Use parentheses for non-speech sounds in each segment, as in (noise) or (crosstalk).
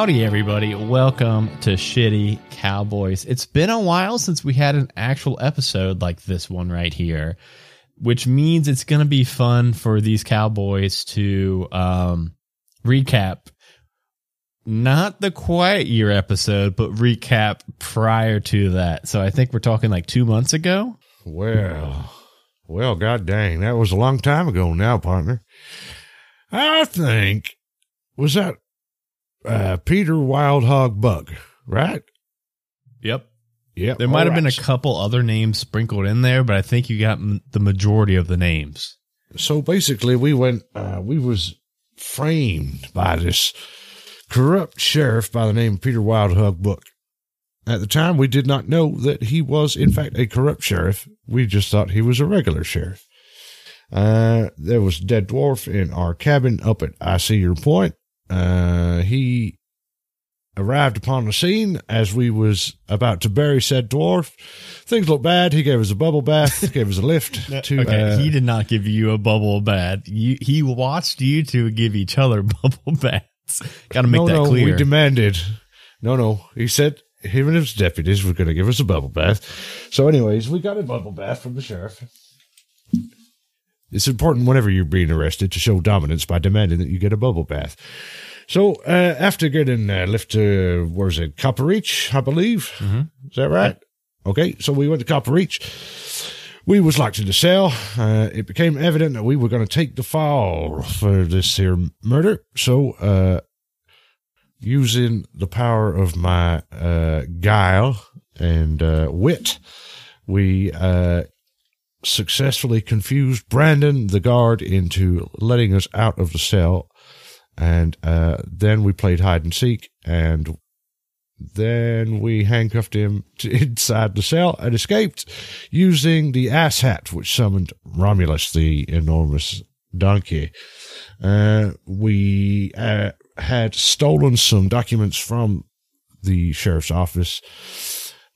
Howdy, everybody. Welcome to Shitty Cowboys. It's been a while since we had an actual episode like this one right here, which means it's going to be fun for these Cowboys to um, recap not the Quiet Year episode, but recap prior to that. So I think we're talking like two months ago. Well, well, god dang, that was a long time ago now, partner. I think was that uh, Peter Wild Hog Buck, right? Yep. Yep. There might have been a couple other names sprinkled in there, but I think you got m- the majority of the names. So basically, we went. Uh, we was framed by this corrupt sheriff by the name of Peter Wild Hog Buck. At the time, we did not know that he was, in fact, a corrupt sheriff. We just thought he was a regular sheriff. Uh, there was a dead dwarf in our cabin up at I See Your Point. Uh, he arrived upon the scene as we was about to bury said dwarf. Things looked bad. He gave us a bubble bath, (laughs) gave us a lift to, okay, uh, he did not give you a bubble bath. You, he watched you two give each other (laughs) bubble baths. Got to make no, that no, clear. we demanded. No, no. He said him and his deputies were going to give us a bubble bath. So, anyways, we got a bubble bath from the sheriff. It's important whenever you're being arrested to show dominance by demanding that you get a bubble bath. So, uh, after getting uh, lift to, where's it, Copper Reach, I believe. Is that right? Okay, so we went to Copper Reach. We was locked in the cell. Uh, it became evident that we were going to take the fall for this here murder. So, uh, using the power of my uh, guile and uh, wit, we uh, successfully confused Brandon, the guard, into letting us out of the cell. And uh, then we played hide and seek, and then we handcuffed him (laughs) inside the cell and escaped using the ass hat, which summoned Romulus, the enormous donkey. Uh, we uh, had stolen some documents from the sheriff's office,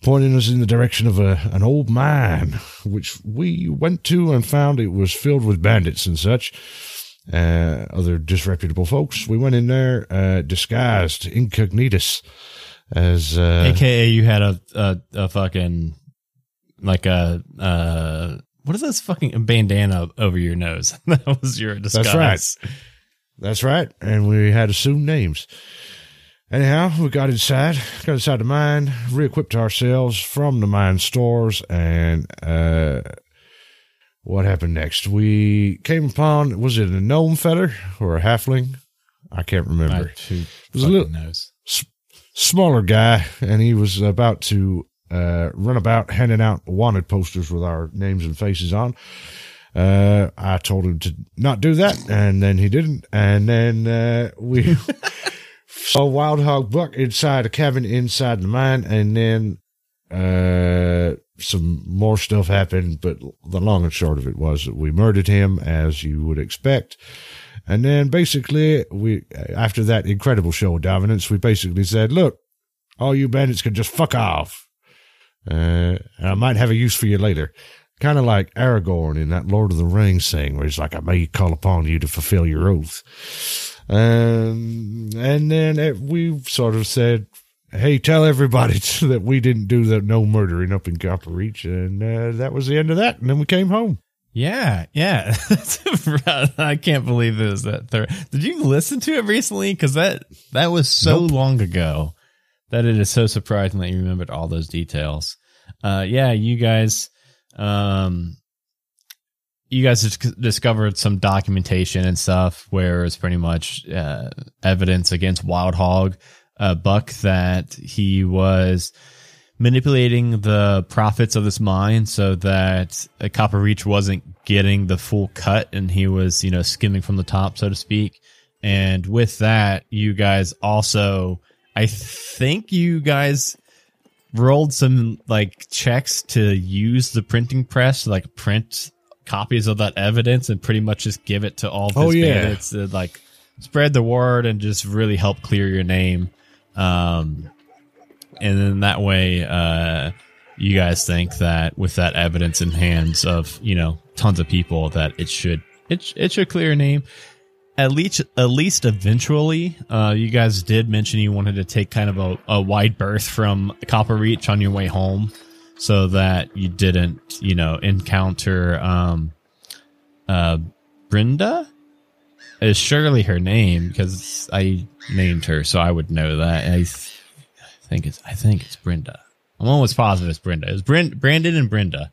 pointing us in the direction of a, an old mine, which we went to and found it was filled with bandits and such. Uh, other disreputable folks. We went in there, uh, disguised, incognitus, as, uh, AKA, you had a, a, a fucking, like a, uh, what is this fucking bandana over your nose? (laughs) that was your disguise. That's right. That's right. And we had assumed names. Anyhow, we got inside, got inside the mine, re-equipped ourselves from the mine stores, and uh, what happened next? We came upon, was it a gnome feather or a halfling? I can't remember. I, who was a little- knows? Smaller guy, and he was about to uh, run about handing out wanted posters with our names and faces on. Uh, I told him to not do that, and then he didn't. And then uh, we (laughs) saw Wild Hog Buck inside a cabin inside the mine, and then uh, some more stuff happened. But the long and short of it was that we murdered him, as you would expect. And then basically, we after that incredible show of dominance, we basically said, "Look, all you bandits can just fuck off. Uh, and I might have a use for you later." Kind of like Aragorn in that Lord of the Rings thing, where he's like, "I may call upon you to fulfill your oath." Um, and then uh, we sort of said, "Hey, tell everybody (laughs) that we didn't do the no murdering up in Copper Reach," and uh, that was the end of that. And then we came home. Yeah, yeah. (laughs) I can't believe it was that third. Did you listen to it recently? Because that that was so Nope. long ago that it is so surprising that you remembered all those details. Uh, yeah, you guys, um, you guys discovered some documentation and stuff where it's pretty much uh, evidence against Wild Hog, uh, Buck, that he was manipulating the profits of this mine so that uh, Copper Reach wasn't getting the full cut and he was, you know, skimming from the top, so to speak. And with that, you guys also, I think you guys rolled some like checks to use the printing press to like print copies of that evidence and pretty much just give it to all of Oh, his yeah. bandits to like spread the word and just really help clear your name. Um, and then that way, uh, you guys think that with that evidence in hands of you know tons of people that it should it it should clear your name. at least at least eventually, uh, you guys did mention you wanted to take kind of a, a wide berth from Copper Reach on your way home, so that you didn't, you know, encounter um, uh, Brenda. Is surely her name because I named her, so I would know that. I, th- I think it's I think it's Brenda. I'm almost positive it's Brenda. It's Brand- Brandon and Brenda.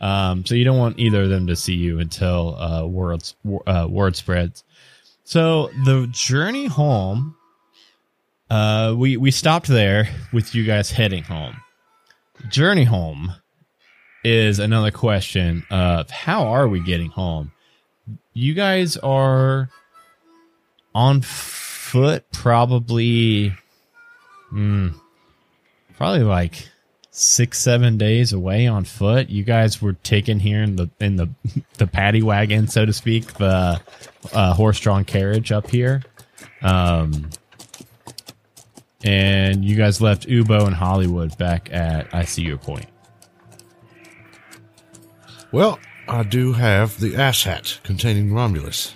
Um, so you don't want either of them to see you until uh, words uh, word spreads. So the journey home, uh, we we stopped there with you guys heading home. Journey home is another question of how are we getting home? You guys are on foot, probably, mm, probably like six seven days away on foot. You guys were taken here in the in the (laughs) the paddy wagon, so to speak, the uh, horse drawn carriage up here. Um, and you guys left Ubo and Hollywood back at I see your point. Well, I do have the ass hat containing Romulus.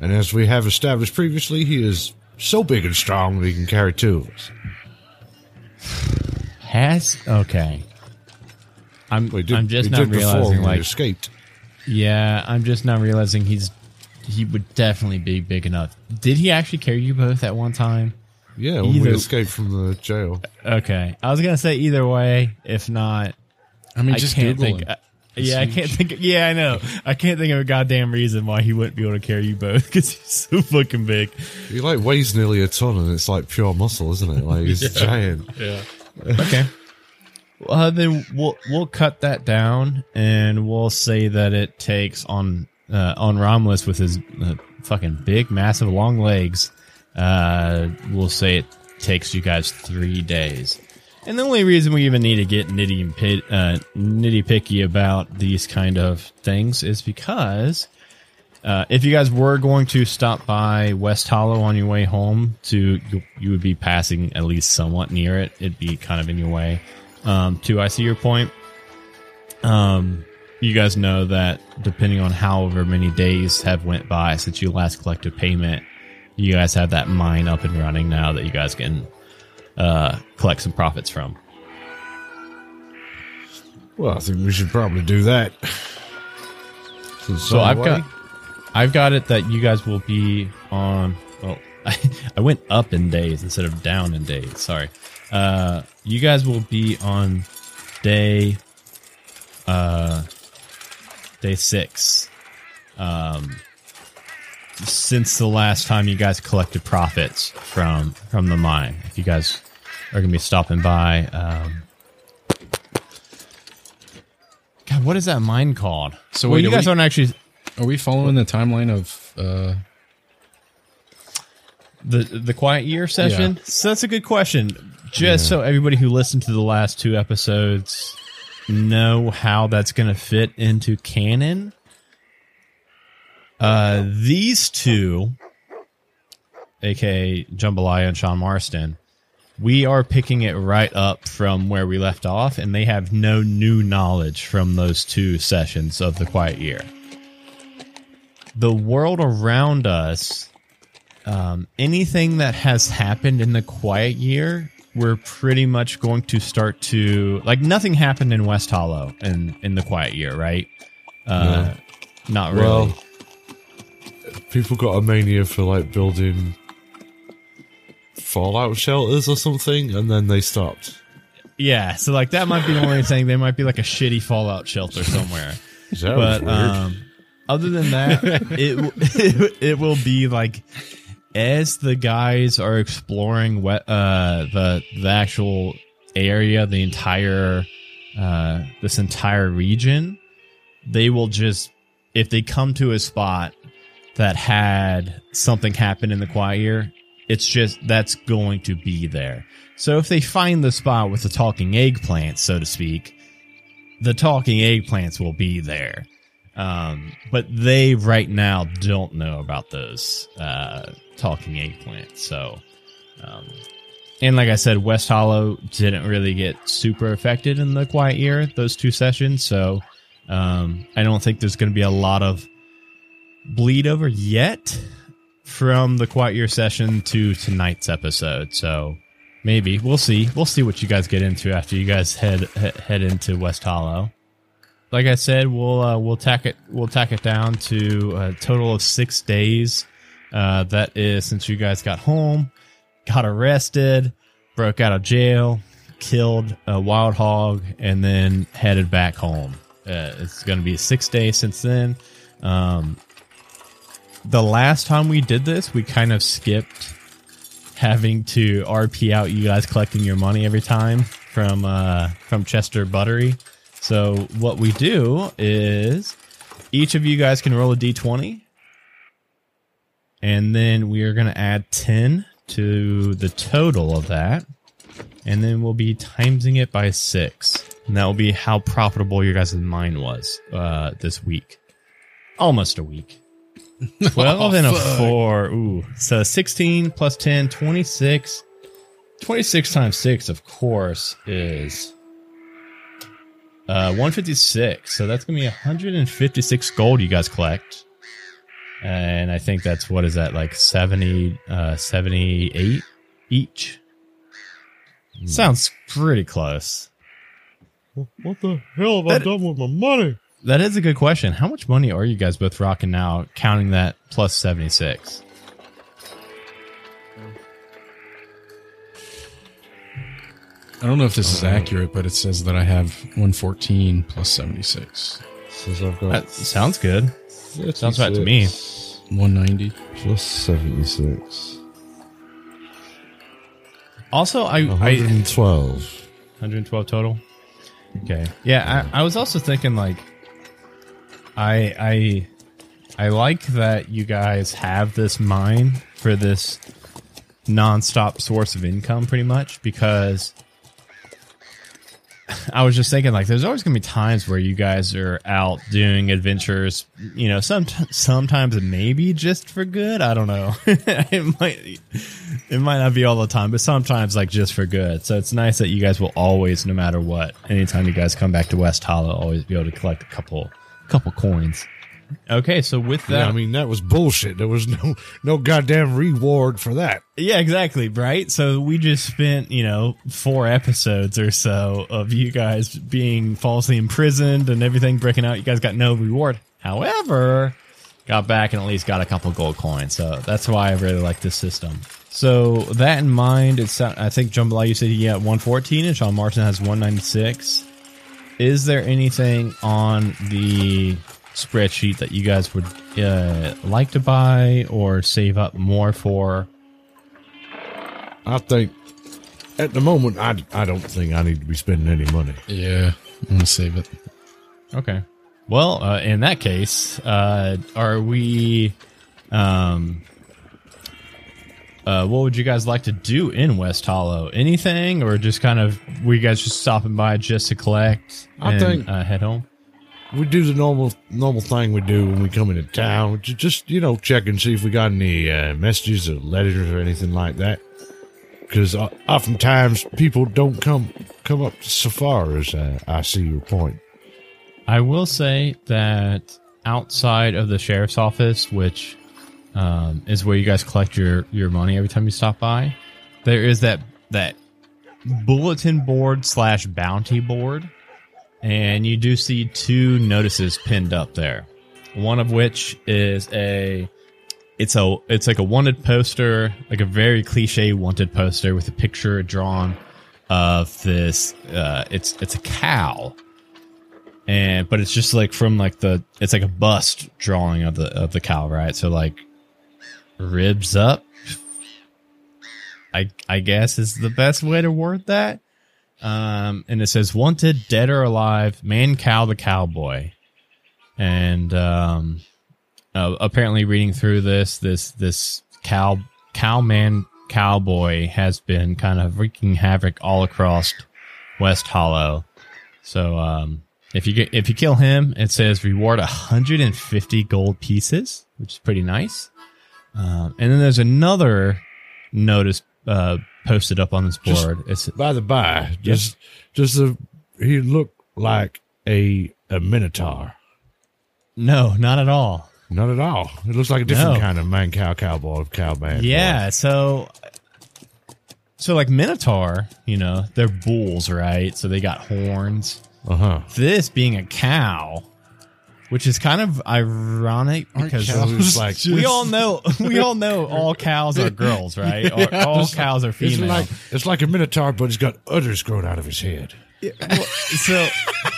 And as we have established previously, he is so big and strong that he can carry two of us. Has okay. I'm did, I'm just not realizing like escaped. yeah, I'm just not realizing he's he would definitely be big enough. Did he actually carry you both at one time? Yeah, when Either- we escaped from the jail. Okay, I was gonna say either way. If not, I mean, I just can't Google think. him. uh, yeah, I can't think. Yeah, I know. I can't think of a goddamn reason why he wouldn't be able to carry you both (laughs) because he's so fucking big. He like weighs nearly a ton, and it's like pure muscle, isn't it? Like he's (laughs) giant. Yeah. Okay. (laughs) Uh, then we'll we'll cut that down and we'll say that it takes on uh, on Romulus with his uh, fucking big, massive, long legs. Uh, we'll say it takes you guys three days. And the only reason we even need to get nitty and pit, uh, nitty picky about these kind of things is because uh, if you guys were going to stop by West Hollow on your way home, to you, you would be passing at least somewhat near it. It'd be kind of in your way. Um, to I see your point. Um, you guys know that depending on however many days have went by since you last collected payment, you guys have that mine up and running now that you guys can uh, collect some profits from. Well, I think we should probably do that. So I've the got, I've got it that you guys will be on. Well, (laughs) I, I went up in days instead of down in days. Sorry. Uh, you guys will be on day, uh, day six. Um, since the last time you guys collected profits from from the mine, if you guys are gonna be stopping by, um. God, what is that mine called? So well, wait, you guys we- aren't actually Are we following the timeline of? uh the the quiet year session. So that's a good question. Just so everybody who listened to the last two episodes know how that's going to fit into canon. Uh, these two, aka Jambalaya and Sean Marston, we are picking it right up from where we left off, and they have no new knowledge from those two sessions of the quiet year. The world around us um, anything that has happened in the quiet year, we're pretty much going to start to like nothing happened in West Hollow in in the quiet year, right? Uh, Not really. Well, people got a mania for like building fallout shelters or something, and then they stopped. yeah, so like that might be the only thing. There might be like a shitty fallout shelter somewhere. (laughs) But um, other than that, (laughs) it, w- it will be like as the guys are exploring what uh the the actual area, the entire uh this entire region, they will just if they come to a spot that had something happen in the quiet year, it's just that's going to be there. So if they find the spot with the talking eggplants, so to speak, the talking eggplants will be there. Um, but they right now don't know about those uh, talking eggplants. So, um, and like I said, West Hollow didn't really get super affected in the quiet year, those two sessions. So, um, I don't think there's going to be a lot of bleed over yet from the quiet year session to tonight's episode. So maybe we'll see. We'll see what you guys get into after you guys head head into West Hollow. Like I said, we'll uh, we'll tack it we'll tack it down to a total of six days. Uh, that is since you guys got home, got arrested, broke out of jail, killed a wild hog, and then headed back home. Uh, it's going to be six days since then. Um, the last time we did this, we kind of skipped having to RP out you guys collecting your money every time from uh, from Chester Buttery. So what we do is each of you guys can roll a d20, and then we are going to add ten to the total of that, and then we'll be timesing it by six, and that will be how profitable your guys' mine was uh, this week, almost a week. (laughs) 12 and a 4. Ooh. So 16 plus 10, 26. 26 times 6, of course, is uh, 156. So that's going to be 156 gold you guys collect. And I think that's, what is that, like 70, uh, 78 each? Sounds pretty close. What the hell have I done with my money? That is a good question. How much money are you guys both rocking now, counting that plus 76? I don't know if this is accurate, but it says that I have 114 plus 76. Says I've got That sounds good. sounds right to me. 190. Plus 76. Also, I, I 112. 112 total. Okay. Yeah, I, I was also thinking like I I I like that you guys have this mine for this nonstop source of income pretty much because I was just thinking like there's always going to be times where you guys are out doing adventures, you know, some sometimes maybe just for good, I don't know. (laughs) it might it might not be all the time, but sometimes like just for good. So it's nice that you guys will always no matter what, anytime you guys come back to West Hollow, always be able to collect a couple couple coins. Okay, so with that Yeah, I mean that was bullshit. There was no no goddamn reward for that. Yeah, exactly, right? So we just spent, you know, four episodes or so of you guys being falsely imprisoned and everything breaking out. You guys got no reward. However, got back and at least got a couple gold coins. So that's why I really like this system. So that in mind, it's I think Jambalaya you said he got 114 and Sean Marston has 196. Is there anything on the spreadsheet that you guys would uh, like to buy or save up more for? I think at the moment I, I don't think I need to be spending any money. Yeah, I'm going to save it. Okay. Well, uh, in that case, uh, are we? Um, uh, what would you guys like to do in West Hollow? Anything, or just kind of were you guys just stopping by just to collect I and think- uh, head home? We do the normal normal thing we do when we come into town, which is just you know check and see if we got any uh, messages or letters or anything like that. Because uh, oftentimes people don't come come up so far as uh, I see your point. I will say that outside of the sheriff's office, which um, is where you guys collect your your money every time you stop by, there is that that bulletin board slash bounty board, and you do see two notices pinned up there. One of which is a it's a it's like a wanted poster, like a very cliche wanted poster with a picture drawn of this. Uh, it's it's a cow and but it's just like from like the it's like a bust drawing of the of the cow right so like ribs up. I i guess is the best way to word that. Um and it says wanted dead or alive man cow the cowboy. And um uh, apparently reading through this this this cow cowman cowboy has been kind of wreaking havoc all across west hollow. So um if you get if you kill him, it says reward 150 gold pieces, which is pretty nice. Um, and then there's another notice uh, posted up on this Just- board. it's By the by, just just a, he looked like a a minotaur. no, not at all. Not at all. It looks like a different No. kind of man cow cowboy cow man. Yeah, so so like Minotaur, you know, they're bulls, right? So they got horns. Uh huh. This being a cow, which is kind of ironic because cows (laughs) like- we all know (laughs) we all know all cows are girls, right? Or all cows are It's female. like it's like a minotaur, but he's got udders growing out of his head. so,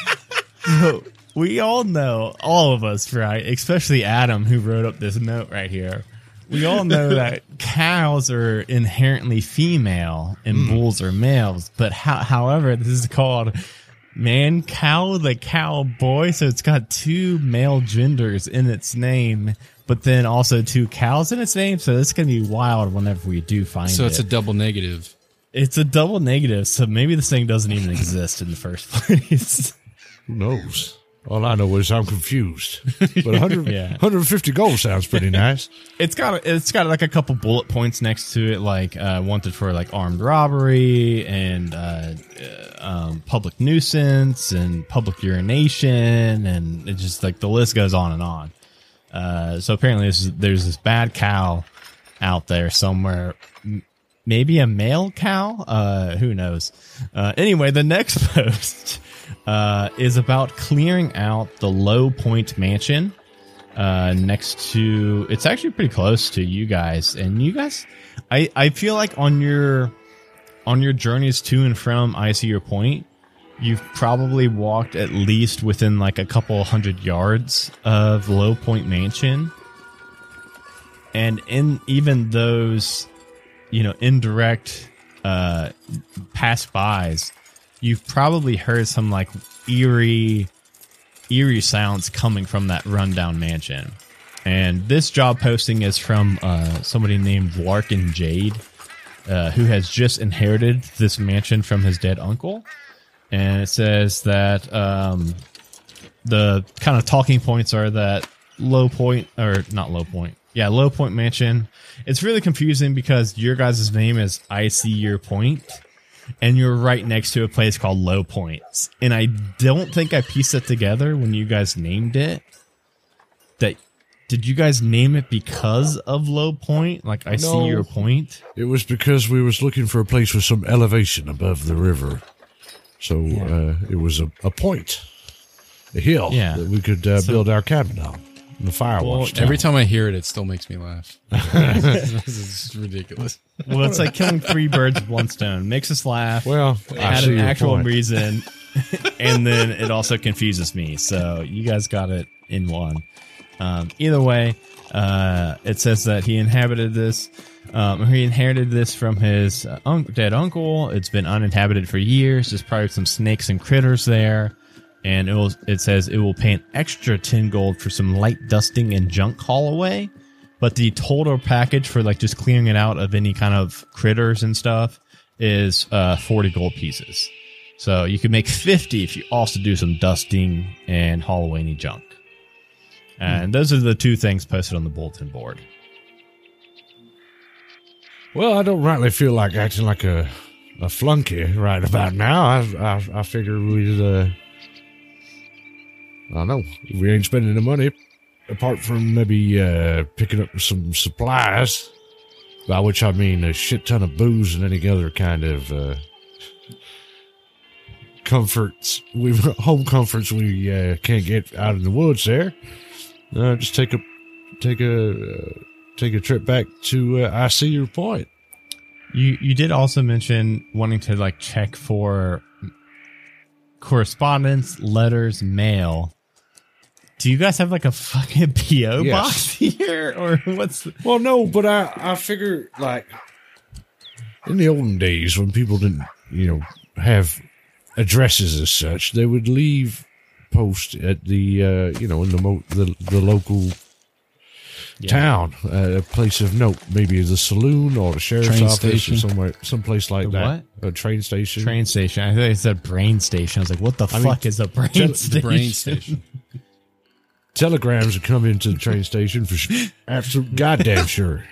(laughs) so we all know, all of us, right? Especially Adam, who wrote up this note right here. We all know that cows are inherently female and hmm. bulls are males. But how, however, this is called man cow the cowboy. So it's got two male genders in its name, but then also two cows in its name. So it's going to be wild whenever we do find it. So it. it's a double negative. it's a double negative. So maybe this thing doesn't even exist in the first (laughs) place. Who knows? All I know is I'm confused. But 100, (laughs) Yeah. 150 gold sounds pretty nice. (laughs) It's got it's got like a couple bullet points next to it, like uh, wanted for like armed robbery and uh, uh, um, public nuisance and public urination, and it just like the list goes on and on. Uh, so apparently, this is, there's this bad cow out there somewhere. Maybe a male cow. Uh, who knows? Uh, anyway, the next (laughs) post uh, is about clearing out the Low Point Mansion uh, next to it's actually pretty close to you guys. And you guys i i feel like on your on your journeys to and from i see your point you've probably walked at least within like a couple hundred yards of low point mansion. And in even those you know indirect uh pass bys you've probably heard some like eerie eerie sounds coming from that rundown mansion. And this job posting is from uh, somebody named Larkin Jade, uh, who has just inherited this mansion from his dead uncle. And it says that um, the kind of talking points are that low point, or not low point, yeah, low point mansion. It's really confusing because your guys' name is I see your point and you're right next to a place called Low Points. And I don't think I pieced it together when you guys named it. That did you guys name it because of Low Point? Like I see your point. It was because we was looking for a place with some elevation above the river. So uh, it was a, a point, a hill Yeah. that we could uh, So- build our cabin on. The fire Well, watch Every time I hear it, it still makes me laugh. (laughs) this is ridiculous. Well, it's like killing three birds with one stone. Makes us laugh. Well, it I had an actual point. reason, (laughs) and then it also confuses me. So you guys got it in one. Um, either way, uh, it says that he inhabited this. Um, he inherited this from his uh, un- dead uncle. It's been uninhabited for years. There's probably some snakes and critters there. And it will. It says it will pay an extra ten gold for some light dusting and junk haul away. But the total package for like just clearing it out of any kind of critters and stuff is uh, 40 gold pieces. So you can make 50 if you also do some dusting and haul away any junk. And those are the two things posted on the bulletin board. Well, I don't rightly feel like acting like a a flunky right about now. I I, I figure we'd uh, I don't know we ain't spending the money apart from maybe uh, picking up some supplies, by which I mean a shit ton of booze and any other kind of uh, comforts. We (laughs) home comforts we uh, can't get out in the woods there. Uh, just take a take a uh, take a trip back to uh, I see your point. You you did also mention wanting to like check for correspondence, letters, mail. Do you guys have like a fucking (laughs) PO Yes. box here, or what's? The, Well, no, but I I figure like in the olden days when people didn't you know have addresses as such, they would leave post at the uh, you know in the mo- the, the local town, uh, a place of note, maybe the saloon or the sheriff's Train office station. or somewhere, someplace like The that. A train station. Train station. I think it said brain station. I was like, what the mean, fuck is a brain station? Brain station. Telegrams would come into the train station for sh- absolute goddamn sure.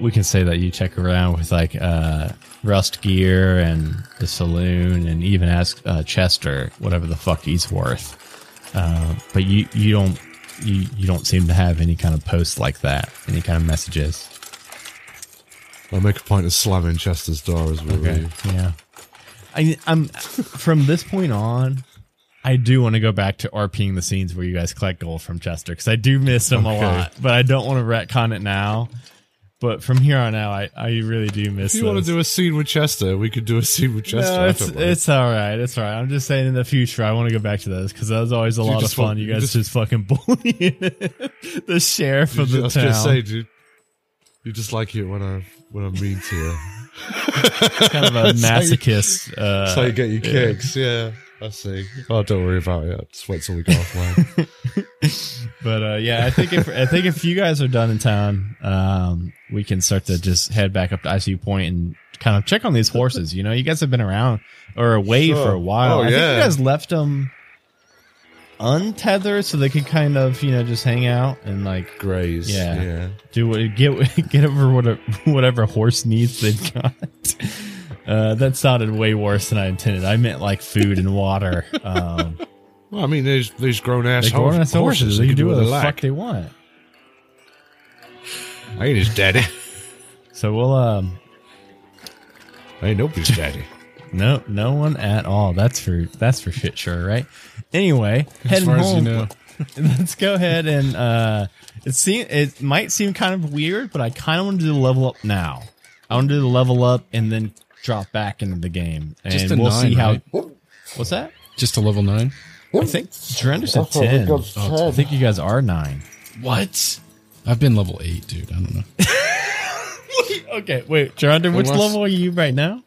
we can say that you check around with like uh, Rust Gear and the saloon, and even ask uh, Chester whatever the fuck he's worth. Uh, but you you don't you you don't seem to have any kind of posts like that, any kind of messages. I'll make a point of slamming Chester's door as we leave. Yeah. I, I'm from this point on. I do want to go back to RPing the scenes where you guys collect gold from Chester because I do miss him Okay. a lot, but I don't want to retcon it now. But from here on out, I, I really do miss. If you want to do a scene with Chester, we could do a scene with Chester. No, it's it's all right. It's all right. I'm just saying in the future, I want to go back to those because that was always a You lot of fun. want- you you guys just- just, fucking (laughs) bullying (laughs) the sheriff of the was town. gonna say, dude, you just like it when I when I'm mean to you. It's kind of a (laughs) That's how you- masochist. Uh, That's how you get your kicks. Yeah, I see. Oh, don't worry about it. Just wait till we go offline. (laughs) But uh, yeah, I think if I think if you guys are done in town, um, we can start to just head back up to ICU Point and kind of check on these horses. You know, you guys have been around or away Sure. for a while. Oh, I think you guys left them untethered so they could kind of you know just hang out and like Graze. Yeah. yeah. do what get (laughs) get over whatever (laughs) whatever horse needs they've got. Uh, that sounded way worse than I intended. I meant like food and water. (laughs) Um, Well, I mean, there's these grown ass they go on horses. horses. They can do what the fuck they want. I ain't his daddy. (laughs) So we'll um I ain't nobody's daddy. (laughs) no no one at all. That's for that's for shit sure, right? Anyway, As heading as you home. know. Let's go ahead and uh it seem it might seem kind of weird, but I kind of want to do the level up now. I want to do the level up and then drop back into the game, and Just a we'll nine, see how. right? What's that? Just a level nine. I think Drender's a oh, ten. I think you guys are nine. What? I've been level eight, dude. I don't know. (laughs) Okay, wait, Drender, which Unless- level are you right now?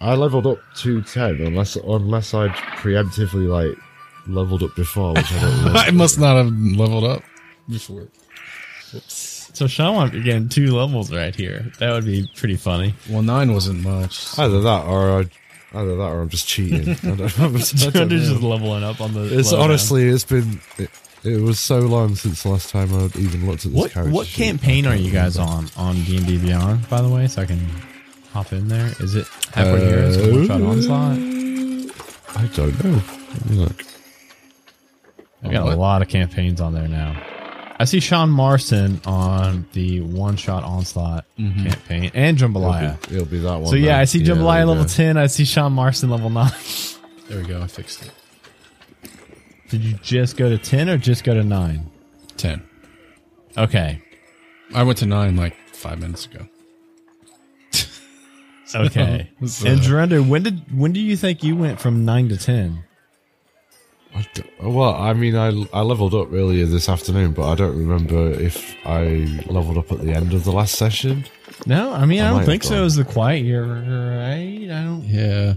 I leveled up to ten, unless unless I'd preemptively like leveled up before, which I don't (laughs) remember. I must not have leveled up before. So Sean might be getting two levels right here. That would be pretty funny. Well, nine wasn't much. Either that or I, either that or I'm just cheating. I don't, I don't Drender's know. (laughs) just leveling up on the. It's lowdown. honestly, it's been. It, it was so long since the last time I'd even looked at this What character. what sheet. campaign are you guys on on D and D Beyond? By the way, so I can hop in there. Is it halfway here? Is it one shot onslaught? I don't know. Look. I've got a lot of campaigns on there now. I see Sean Marston on the one shot onslaught mm-hmm. campaign and Jambalaya. It'll be, it'll be that one. So yeah, then. I see Jambalaya you level go. ten. I see Sean Marston level nine. (laughs) There we go. I fixed it. Did you just go to ten or just go to nine? Ten. Okay. I went to nine like five minutes ago. Okay. (laughs) So- and Durando, when did when do you think you went from nine to ten? I well, I mean, I I leveled up earlier this afternoon, but I don't remember if I leveled up at the end of the last session. No, I mean I, I don't think so. gone. It was the quiet year, right? I don't. Yeah.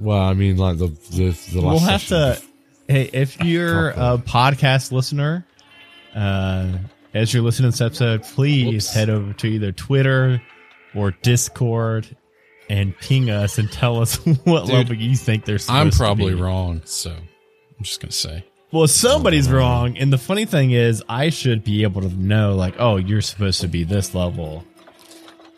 Well, I mean, like the the, the last. we'll have to. Hey, if you're a podcast listener, uh, as you're listening to this episode, please Whoops. head over to either Twitter or Discord and ping us and tell us (laughs) what Dude, level you think they're. Still. I'm supposed to probably be. wrong, so I'm just gonna say. Well, somebody's wrong, and the funny thing is, I should be able to know, like, oh, you're supposed to be this level,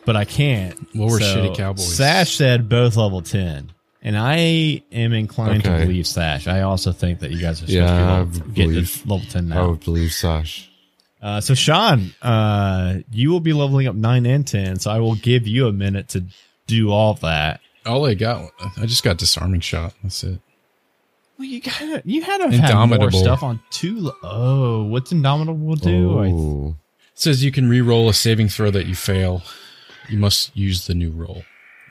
but I can't. Well, we're shitty cowboys. Sash said both level ten, and I am inclined to believe Sash. I also think that you guys are supposed Yeah, to be level, get believe- to level ten now. I now. would believe Sash. Uh, so, Sean, uh, you will be leveling up nine and ten. So, I will give you a minute to do all that. All I got, I just got disarming shot. That's it. Well, you got you had to have more stuff on two. Oh, what's Indomitable do? I Oh. It says you can re-roll a saving throw that you fail. You must use the new roll.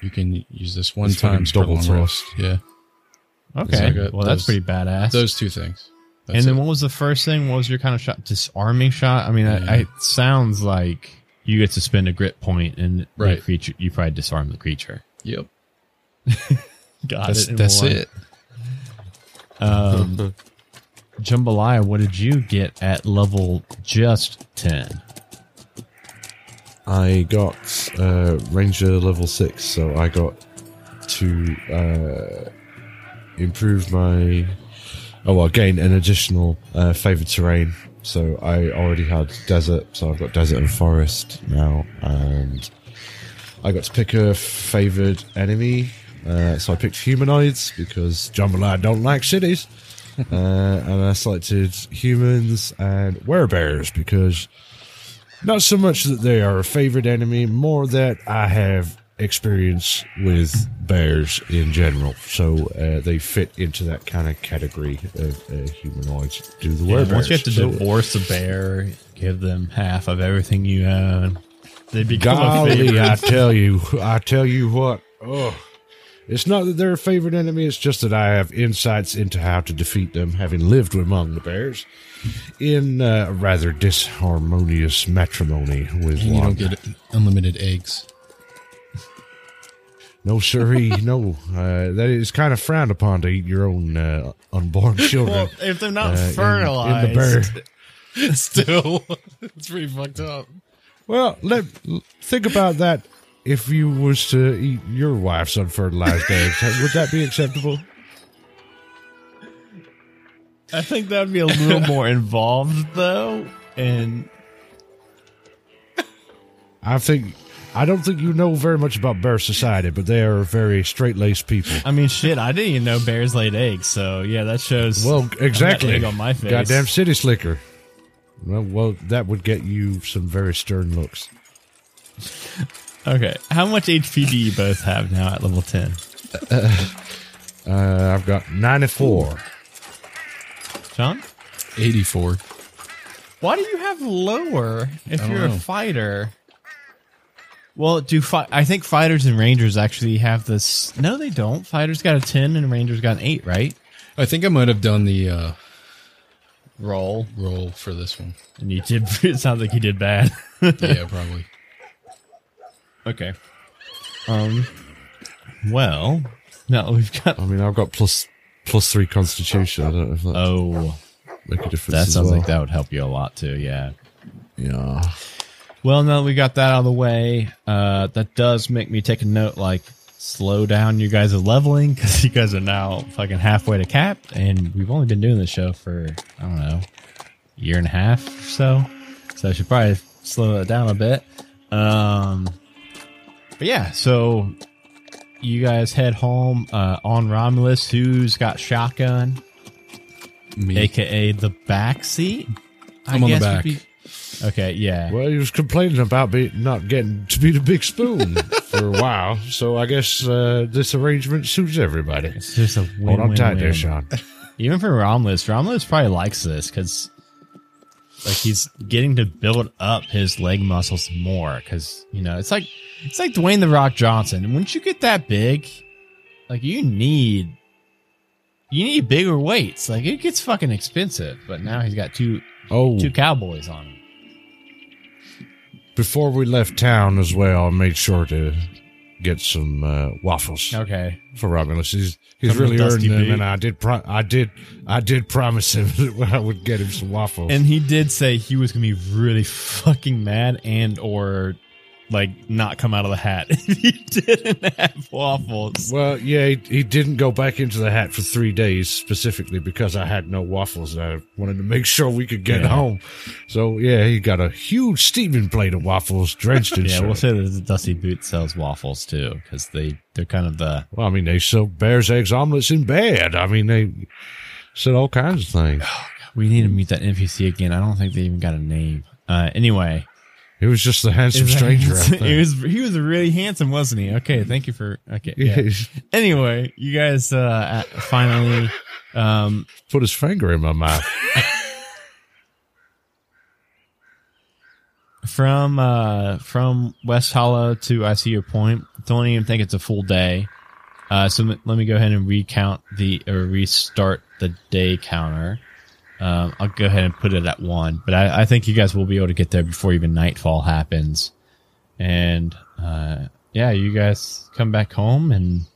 You can use this one It's time double long thrust. Yeah, Okay. So I got well, that's pretty badass. those two things. That's and then it. what was the first thing? What was your kind of shot? Disarming shot? I mean, I, Yeah. I, it sounds like you get to spend a grit point and the Right. creature, you probably disarm the creature. Yep, (laughs) Got that's it. that's one. it. Um, Jambalaya, what did you get at level just 10? I got uh, Ranger level six, so I got to uh, improve my. Oh well, gain an additional uh, favored terrain. So I already had desert, so I've got desert and forest now, and I got to pick a favored enemy. Uh, so I picked humanoids because John don't like cities. (laughs) uh, and I selected humans and werebears because not so much that they are a favorite enemy, more that I have experience with bears in general, so uh, they fit into that kind of category of uh, humanoids. Do the Yeah, werebears? once you have to So- divorce a bear, give them half of everything you own. They become a Golly. I tell you, I tell you what. Oh, it's not that they're a favorite enemy. It's just that I have insights into how to defeat them, having lived among the bears in uh, a rather disharmonious matrimony with And you one. don't get unlimited eggs. no, sirree, (laughs) no. Uh, that is kind of frowned upon to eat your own uh, unborn (laughs) children. Well, if they're not uh, in- fertilized, in the bear. (laughs) Still, it's pretty fucked up. Well, let think about that. If you was to eat your wife's unfertilized eggs, (laughs) would that be acceptable? I think that would be a little (laughs) more involved, though. And I think I don't think you know very much about bear society, but they are very straight laced people. I mean, shit, I didn't even know bears laid eggs. So yeah, that shows. Well, exactly. egg on my face. Goddamn city slicker. Well, well, that would get you some very stern looks. (laughs) Okay, how much HP do you both have now at level ten? Uh, I've got ninety four. John, 84. why do you have lower if you're know. a fighter? Well, do fi- I think fighters and rangers actually have this? No, they don't. Fighters got a ten and rangers got an eight, right? I think I might have done the uh, Roll, roll for this one. and you did. (laughs) It sounds like you did bad. (laughs) Yeah, probably. Okay. Um. Well, now we've got. I mean, I've got plus plus three constitution. I don't know if that Oh, make a difference. that sounds well. like that would help you a lot too. Yeah. Yeah. Well, now that we got that out of the way, uh, that does make me take a note. Like, slow down, you guys are leveling because you guys are now fucking halfway to cap, and we've only been doing this show for I don't know, year and a half or so. So I should probably slow it down a bit. Um, but yeah, so you guys head home uh, on Romulus, who's got shotgun, Me. aka the back seat. I I'm on the back. be- okay, yeah. Well, he was complaining about be, not getting to be the big spoon (laughs) for a while, so I guess uh, this arrangement suits everybody. It's just a win, Hold on win, tight there. Sean. (laughs) Even for Romulus, Romulus probably likes this because, like, he's getting to build up his leg muscles more. Because you know, it's like it's like Dwayne the Rock Johnson. Once you get that big, like, you need you need bigger weights. Like, it gets fucking expensive. But now he's got two Oh, two cowboys on him. before we left town as well, I made sure to get some uh, waffles Okay, for Romulus. He's he's really earned them, and I did pro- I did I did promise him (laughs) that I would get him some waffles. and he did say he was gonna be really fucking mad and or like not come out of the hat (laughs) if he didn't have waffles. well, yeah, he, he didn't go back into the hat for three days specifically because I had no waffles. And I wanted to make sure we could get Yeah. home. So yeah, he got a huge steaming plate of waffles drenched in (laughs) Yeah, we'll say that the Dusty Boot sells waffles too, because they they're kind of the Well, I mean, they sell bears, eggs, omelets in bed. I mean, they said all kinds of things. (sighs) we need to meet that NPC again. I don't think they even got a name. Uh, anyway, It was just the handsome stranger. I (laughs) think. he was he was really handsome, wasn't he? Okay, thank you for okay. (laughs) Yeah. Anyway, you guys uh, finally um, put his finger in my mouth. (laughs) from uh, from West Hollow to I see your point. Don't even think it's a full day. Uh, so m- let me go ahead and recount the or restart the day counter. Um, I'll go ahead and put it at one, but I, I think you guys will be able to get there before even nightfall happens. And uh, yeah, you guys come back home, and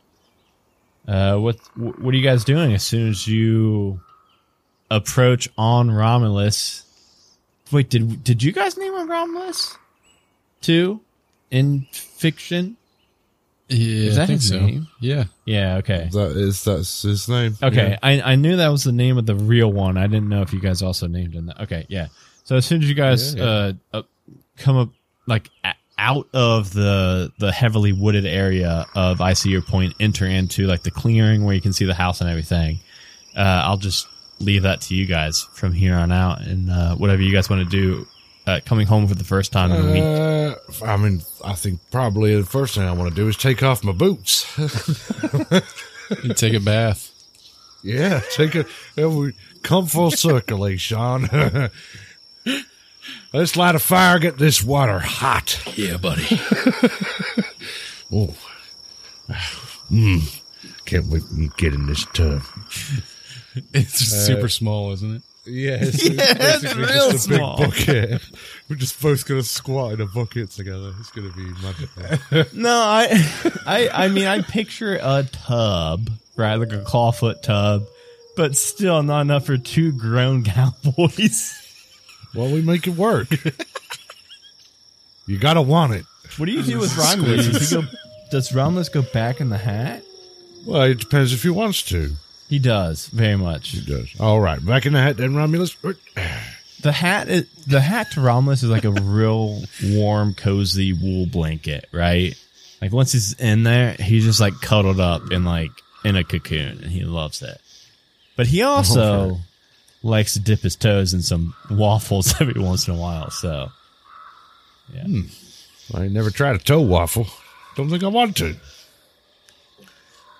uh, what what are you guys doing as soon as you approach on Romulus? Wait, did did you guys name him Romulus too in fiction? Yeah, Is that I think his so. name? Yeah. Yeah. Okay. That is that's his name. Okay, Yeah. I, I knew that was the name of the real one. I didn't know if you guys also named him that. Okay, yeah. So as soon as you guys Yeah, yeah. Uh, uh, come up like out of the the heavily wooded area of I see your point, enter into like the clearing where you can see the house and everything. Uh, I'll just leave that to you guys from here on out, and uh, whatever you guys want to do. Uh, coming home for the first time in a week. Uh, I mean, I think probably the first thing I want to do is take off my boots. (laughs) Take a bath. yeah, take a we come full circle, eh, Sean. (laughs) Let's light a fire, get this water hot. Yeah, buddy. (laughs) Oh, mm, can't wait to get in this tub. It's super small, isn't it? Yeah, (laughs) it's, Yeah, it's real small. bucket. (laughs) We're just both gonna squat in a bucket together. It's gonna be magic. (laughs) No, I, I, I mean, I picture a tub, right, like a clawfoot tub, but still not enough for two grown cowboys. well, we make it work. you gotta want it. What do you do with Romulus? Go, does Romulus go back in the hat? Well, it depends if he wants to. He does very much. He does. All right, back in the hat, then Romulus. The hat, is, the hat to Romulus is like a real warm, cozy wool blanket, right? Like once he's in there, he's just like cuddled up in like in a cocoon, and he loves it. But he also (laughs) likes to dip his toes in some waffles (laughs) every once in a while. So, yeah. Hmm. I never tried a toe waffle. Don't think I want to.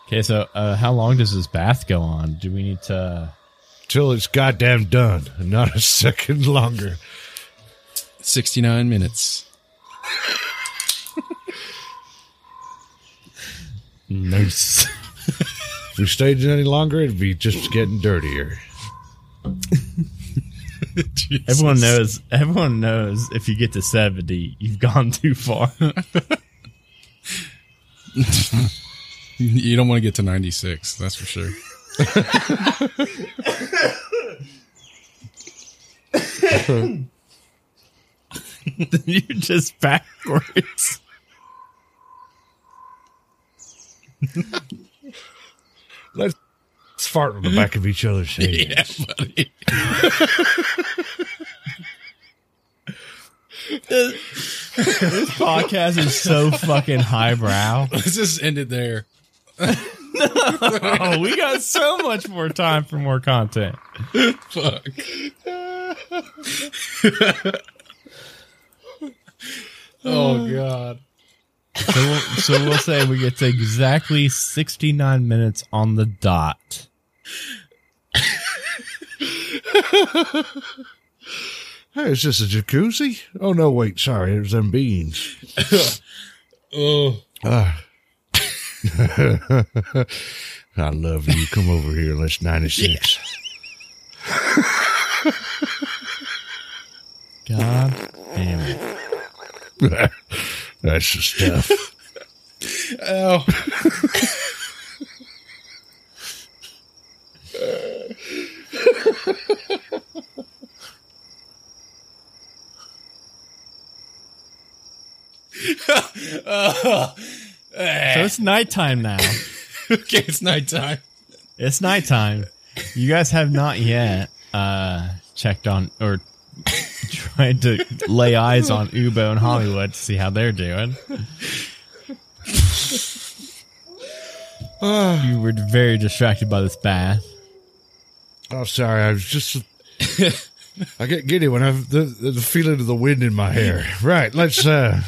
Okay, so uh, how long does this bath go on? Do we need to? Till it's goddamn done, and not a (laughs) second longer. 69 minutes. Nice. (laughs) If we stayed any longer, it'd be just getting dirtier. (laughs) everyone knows. Everyone knows if you get to seventy, you've gone too far. You don't want to get to 96, that's for sure. (laughs) You're just backwards. Let's fart on the back of each other's (laughs) heads. buddy. (laughs) This podcast is so fucking highbrow. Let's just end it there. Oh, we got so much more time for more content. Fuck. oh, God. So we'll, so we'll say we get to exactly 69 minutes on the dot. Hey, is this a jacuzzi? Oh no, wait, sorry, it was them beans. (laughs) Oh, Ah. (laughs) I love you. Come over here. Let's 96. (laughs) God damn it. (laughs) That's the stuff. ow. So oh. It's nighttime now. (laughs) okay, it's nighttime. It's nighttime. You guys have not yet uh, checked on or tried to lay eyes on Ubo and Hollywood to see how they're doing. you were very distracted by this bath. Oh, sorry. I was just. I get giddy when I have the, the feeling of the wind in my hair. Right. Let's. uh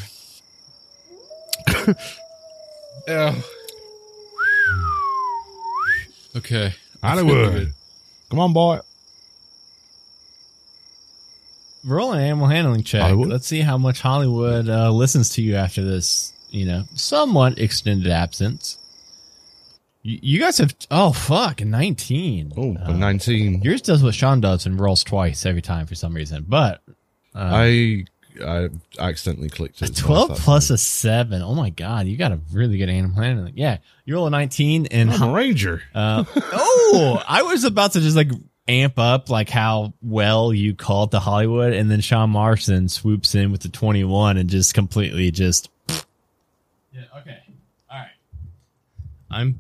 Ow. Okay. Hollywood. Come on, boy. Roll an animal handling check. Hollywood? Let's see how much Hollywood uh, listens to you after this, you know, somewhat extended absence. You, you guys have oh fuck, a nineteen. Oh, Uh, 19. yours does what Sean does and rolls twice every time for some reason. But I I accidentally clicked a twelve plus a seven. Oh my god, you got a really good animal handling. Yeah, you roll a nineteen and I'm a ranger. Uh, (laughs) oh, I was about to just like amp up like how well you called to Hollywood, and then Sean Marston swoops in with the twenty one and just completely just. Yeah. Okay. All right. I'm,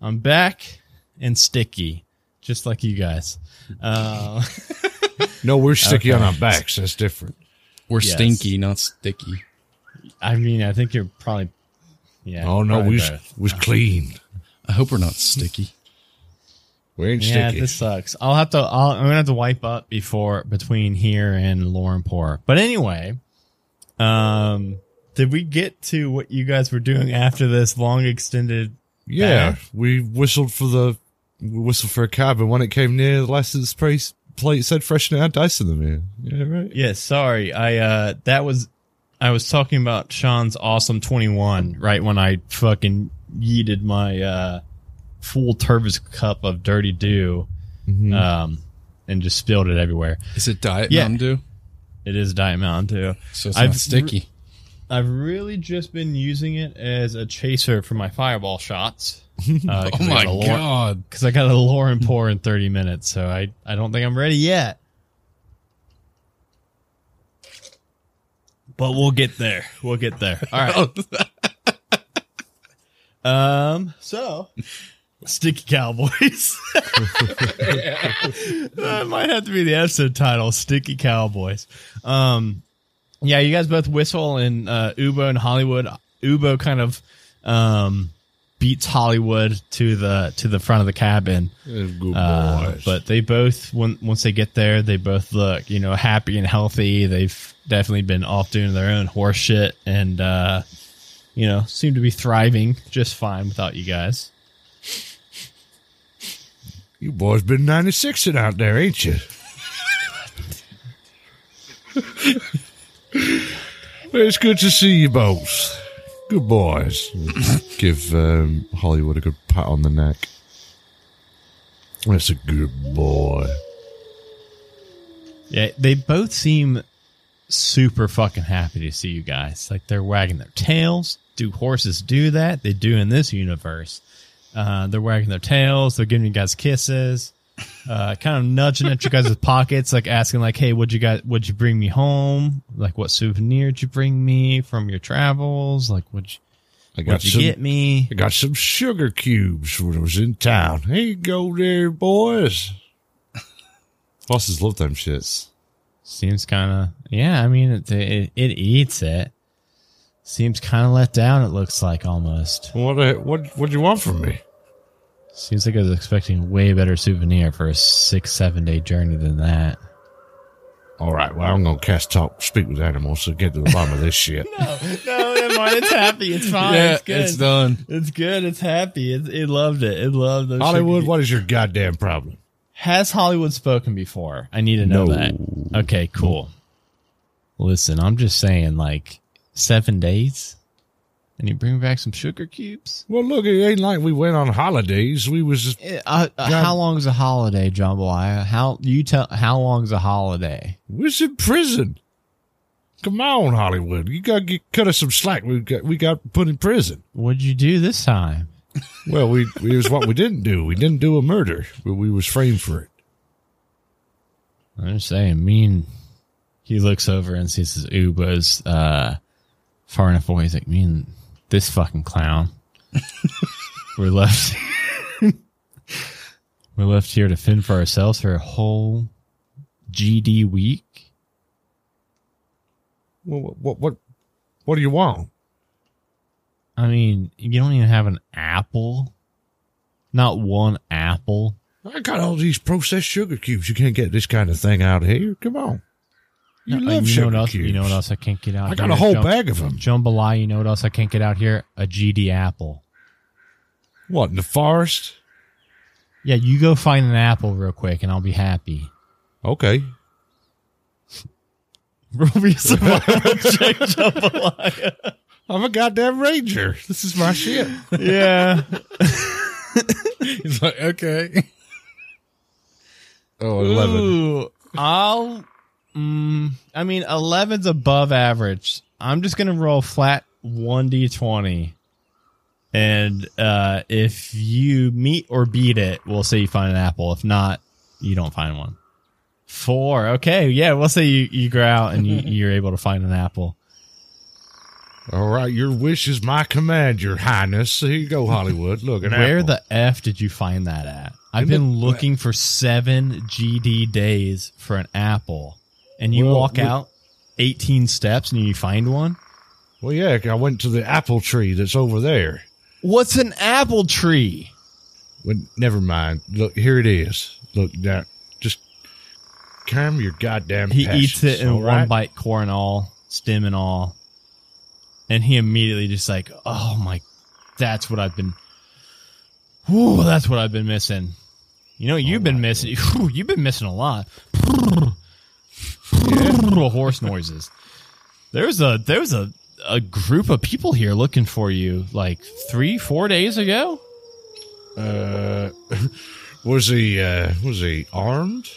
I'm back and sticky, just like you guys. Uh, No, we're sticky Okay. on our backs. That's different. We're Yes. stinky, not sticky. I mean, I think you're probably. Yeah. Oh no, we was, both. was clean. I hope we're not sticky. We ain't Yeah, sticky. this sucks. I'll have to. I'll, I'm gonna have to wipe up before between here and lore and pour. But anyway, um, did we get to what you guys were doing after this long extended? yeah, Bath? we whistled for the we whistled for a cab, and when it came near, the license plate plate said freshen out dice in the mirror. Yeah, right. Yeah, sorry. I uh, that was. I was talking about Sean's awesome 21 right when I fucking yeeted my uh full Tervis cup of dirty dew, um, and just spilled it everywhere. Is it Diet Yeah. Mountain Dew? It is Diet Mountain Dew. So it's I've sticky. I've really just been using it as a chaser for my fireball shots. Uh, (laughs) oh my god! Because I got a lore and pour in 30 minutes, so I, I don't think I'm ready yet. But we'll get there. We'll get there. (laughs) All right. (laughs) Um. So, Sticky Cowboys. that might have to be the episode title. Sticky Cowboys. Um. Yeah, you guys both whistle and uh, Ubo and Hollywood. Ubo kind of um beats Hollywood to the to the front of the cabin. Good Uh, but they both when, once they get there, they both look you know happy and healthy. They've definitely been off doing their own horse shit and uh, you know seem to be thriving just fine without you guys. you boys been 96ing out there, ain't you? (laughs) it's good to see you both. Good boys. Give um, Hollywood a good pat on the neck. That's a good boy. Yeah, they both seem super fucking happy to see you guys. Like they're wagging their tails. Do horses do that? They do in this universe. Uh, they're wagging their tails. They're giving you guys kisses. Uh, kind of nudging at you guys' pockets, like asking, like, "Hey, would you guys? Would you bring me home? Like, what souvenir did you bring me from your travels? Like, would you, I got what'd you some. get me? I got some sugar cubes when I was in town. Here you go, there, boys. Bosses love them shits. Seems kind of yeah. I mean, it, it it eats it. Seems kind of let down. It looks like almost. What? uh, What? What do you want from me? Seems like I was expecting way better souvenir for a six, seven day journey than that. All right. Well, I'm gonna cast talk, speak with animals to get to the bottom of this (laughs) shit. No, no, never mind. It's happy. It's (laughs) fine. yeah, it's good. it's done. It's good. It's happy. It, it loved it. It loved those. Hollywood, sugar- what is your goddamn problem? Has Hollywood spoken before? I need to know No. that. Okay, cool. Listen, I'm just saying, like seven days, and you bring back some sugar cubes. Well, look, it ain't like we went on holidays. We was just, Eh, Uh, uh, God. how long is a holiday, Jambalaya? How you tell? How long is a holiday? we was in prison. Come on, Hollywood. You gotta get cut us some slack. We got we got put in prison. What'd you do this time? Well, we it was what we didn't do. We didn't do a murder, but we was framed for it. I'm just saying, mean. He looks over and sees his Uba's uh, far enough away. He's like, me and this fucking clown. (laughs) We're left. We're left here to fend for ourselves for a whole GD week. What what what, what do you want? I mean, you don't even have an apple. Not one apple. I got all these processed sugar cubes. You can't get this kind of thing out here. Come on. You Uh, love you sugar know what else? cubes. You know what else I can't get out I got here? a whole Jum- bag of them. Jambalaya, you know what else I can't get out here? A GD apple. What in the forest? Yeah, you go find an apple real quick and I'll be happy. Okay. Roll me a survival check, Jambalaya. I'm a goddamn ranger. This is my shit. Yeah. (laughs) He's like, okay. Oh, 11. Ooh, I'll. Mm, I mean, 11's above average. I'm just gonna roll flat one d20, and uh, if you meet or beat it, we'll say you find an apple. If not, you don't find one. Four. Okay, yeah, we'll say you you go out and you, (laughs) you're able to find an apple. All right, your wish is my command, your highness. Here you go, (laughs) Hollywood. Look, an Where apple. the f did you find that at? I've In the- been looking for seven GD days for an apple, and you Well, walk we- out 18 steps and you find one. Well, yeah, I went to the apple tree that's over there. What's an apple tree? Well, never mind. Look, here it is. Look, now, just calm your goddamn. He passions, eats it in one right? bite, core and all, stem and all. And he immediately just like, oh my, that's what I've been, whew, that's what I've been missing. You know, you've oh been missing, (laughs) whew, you've been missing a lot. (laughs) Little horse noises. There's a, there's a, a group of people here looking for you like three, four days ago. Uh, (laughs) was he? Uh, was he armed?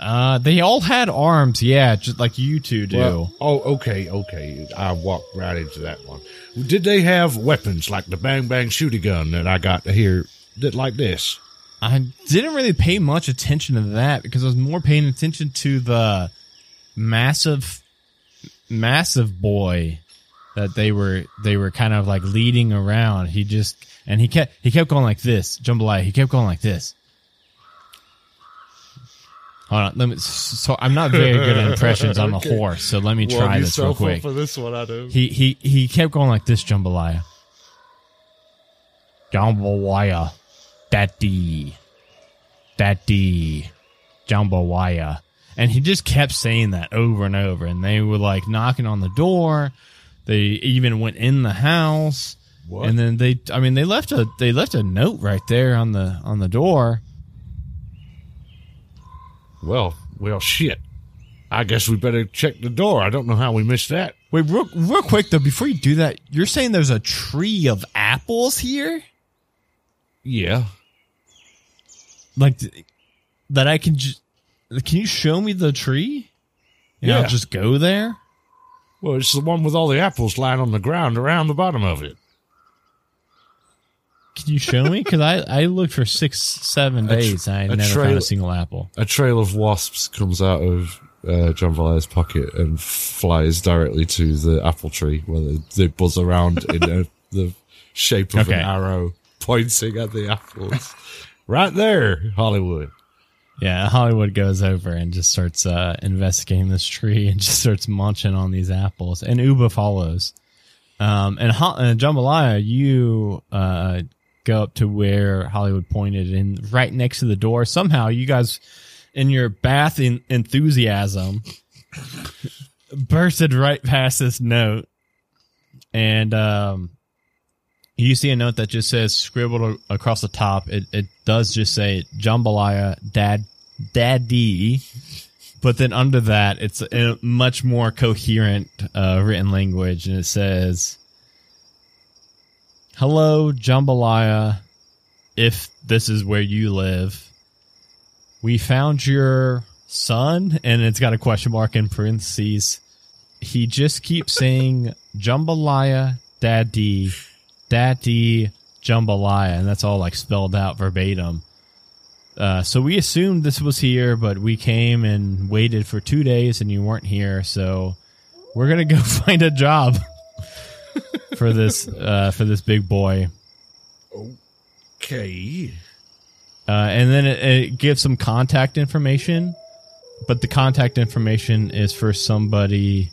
Uh, they all had arms, yeah, just like you two do. Well, oh, okay, okay. I walked right into that one. Did they have weapons like the bang bang shooty gun that I got here? That like this? I didn't really pay much attention to that because I was more paying attention to the massive, massive boy that they were they were kind of like leading around. He just and he kept he kept going like this, jambalaya. He kept going like this. Hold on, let me. So I'm not very good at impressions on a (laughs) Okay. horse, so let me try this real quick. for this one, I do. He he he kept going like this, jambalaya. Jambalaya, daddy, daddy, jambalaya, and he just kept saying that over and over. And they were like knocking on the door. They even went in the house, What? and then they. I mean, they left a they left a note right there on the on the door. Well, well, shit. I guess we better check the door. I don't know how we missed that. Wait, real, real quick though, before you do that, you're saying there's a tree of apples here? Yeah. Like that I can just can you show me the tree? And Yeah. I'll just go there. Well, it's the one with all the apples lying on the ground around the bottom of it. Can you show me? Because I I looked for six seven days and I never trail- found a single apple. A trail of wasps comes out of uh, Jambalaya's pocket and flies directly to the apple tree where they, they buzz around in (laughs) a, the shape of Okay. an arrow pointing at the apples. right there, Hollywood. Yeah, Hollywood goes over and just starts uh, investigating this tree and (laughs) just starts munching on these apples. And Uba follows. Um, and, Ho- and Jambalaya, you uh, go up to where Hollywood pointed, and right next to the door, somehow you guys, in your bath in enthusiasm, (laughs) bursted right past this note. And um, you see a note that just says scribbled across the top. It it does just say Jambalaya Dad Daddy, but then under that it's a much more coherent uh, written language, and it says, "Hello, Jambalaya. If this is where you live, we found your son, and it's got a question mark in parentheses. He just keeps saying Jambalaya Daddy." Daddy Jambalaya, and that's all like spelled out verbatim. Uh, so we assumed this was here, but we came and waited for two days, and you weren't here. So we're gonna go (laughs) find a job (laughs) for this uh, for this big boy. Okay. Uh, and then it, it gives some contact information, but the contact information is for somebody.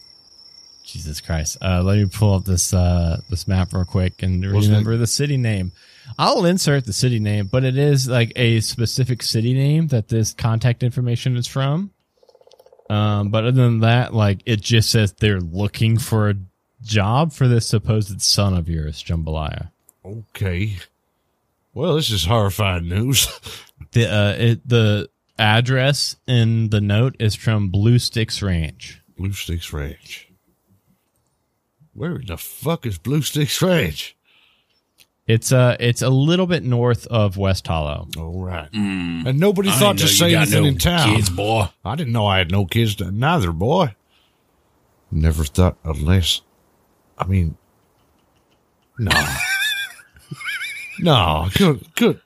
Jesus Christ! Uh, let me pull up this uh, this map real quick and remember the city name. I'll insert the city name, but it is like a specific city name that this contact information is from. Um, but other than that, like it just says they're looking for a job for this supposed son of yours, Jambalaya. Okay. Well, this is horrifying news. (laughs) The uh, it, the address in the note is from Blue Sticks Ranch. Blue Sticks Ranch. Where the fuck is Blue Sticks Ranch? It's uh it's a little bit north of West Hollow. All right. And nobody I thought to say anything no in town. kids, boy. I didn't know I had no kids neither, boy. Never thought unless, I mean, no, (laughs) no, could could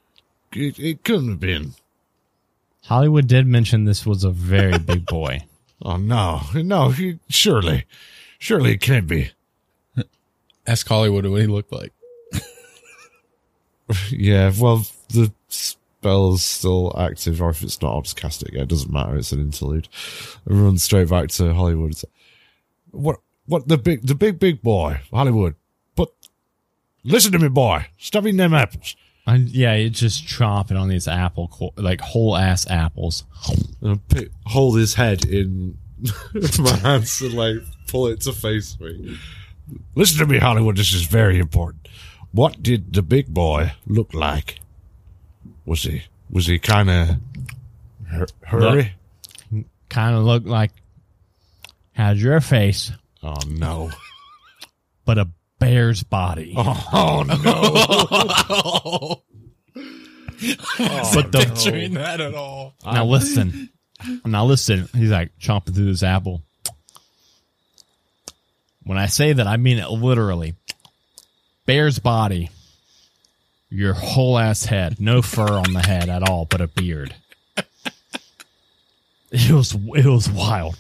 it, it couldn't have been. Hollywood did mention this was a very big boy. (laughs) Oh no, no, he- surely, surely it can't be. Ask Hollywood what he looked like. (laughs) Yeah, well, the spell's still active, or if it's not, I'll just cast it again. It doesn't matter. It's an interlude. I run straight back to Hollywood. What? What the big, the big, big boy, Hollywood. But listen to me, boy. Stop eating them apples. I, yeah, it's just chomping on these apple, like whole ass apples. And pick, hold his head in (laughs) my hands and like pull it to face me. Listen to me, Hollywood. This is very important. What did the big boy look like? Was he was he kind of hur- hurry? Kind of look like had your face, Oh no! but a bear's body. (laughs) Oh no! (laughs) Oh, oh, but the Picturing that at all. now listen, now listen. He's like chomping through this apple. When I say that, I mean it literally. Bear's body, your whole ass head, no fur on the head at all, but a beard. (laughs) It was it was wild.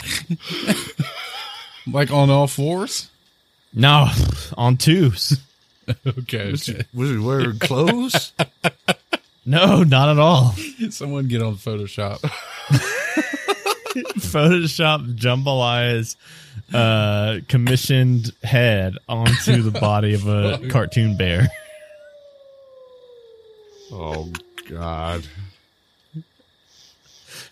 (laughs) Like on all fours? No, on twos. Okay. (laughs) okay. Was he wearing clothes? No, not at all. Someone get on Photoshop. Photoshop Jambalay's uh, commissioned head onto the body of a (laughs) cartoon bear. oh God!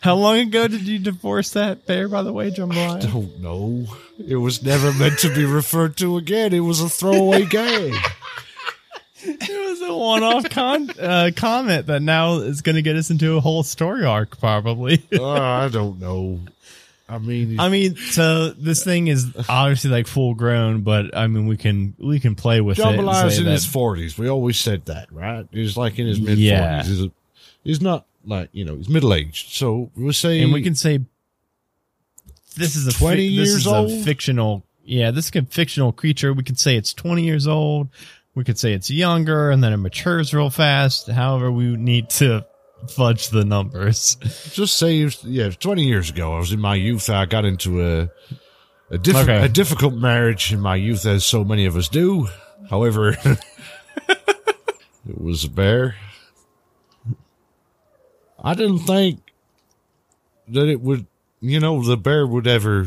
How long ago did you divorce that bear, by the way, Jambalaya? I don't know. It was never meant to be referred to again. It was a throwaway (laughs) gag. It was a one-off con- uh, comment that now is going to get us into a whole story arc, probably. Oh, I don't know. I mean, I mean, so this thing is obviously like full grown, but I mean, we can we can play with it. and Jambalay's in that- his forties. We always said that, right? He's like in his mid forties. Yeah. He's, a- he's not like you know he's middle aged. So we'll say, and we can say this is a 20 fi- this years is old? a fictional yeah this is a fictional creature we could say it's 20 years old we could say it's younger and then it matures real fast however we need to fudge the numbers just say, yeah, twenty years ago. I was in my youth. I got into a a, diff- Okay. a difficult marriage in my youth, as so many of us do. However, (laughs) it was a bear. I didn't think that it would, you know, the bear would ever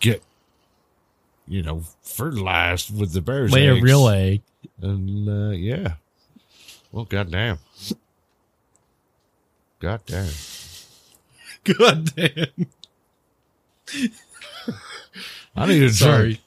get, you know, fertilized with the bear's lay a real egg And uh, yeah. Well, goddamn. Goddamn. God damn. I need a Sorry.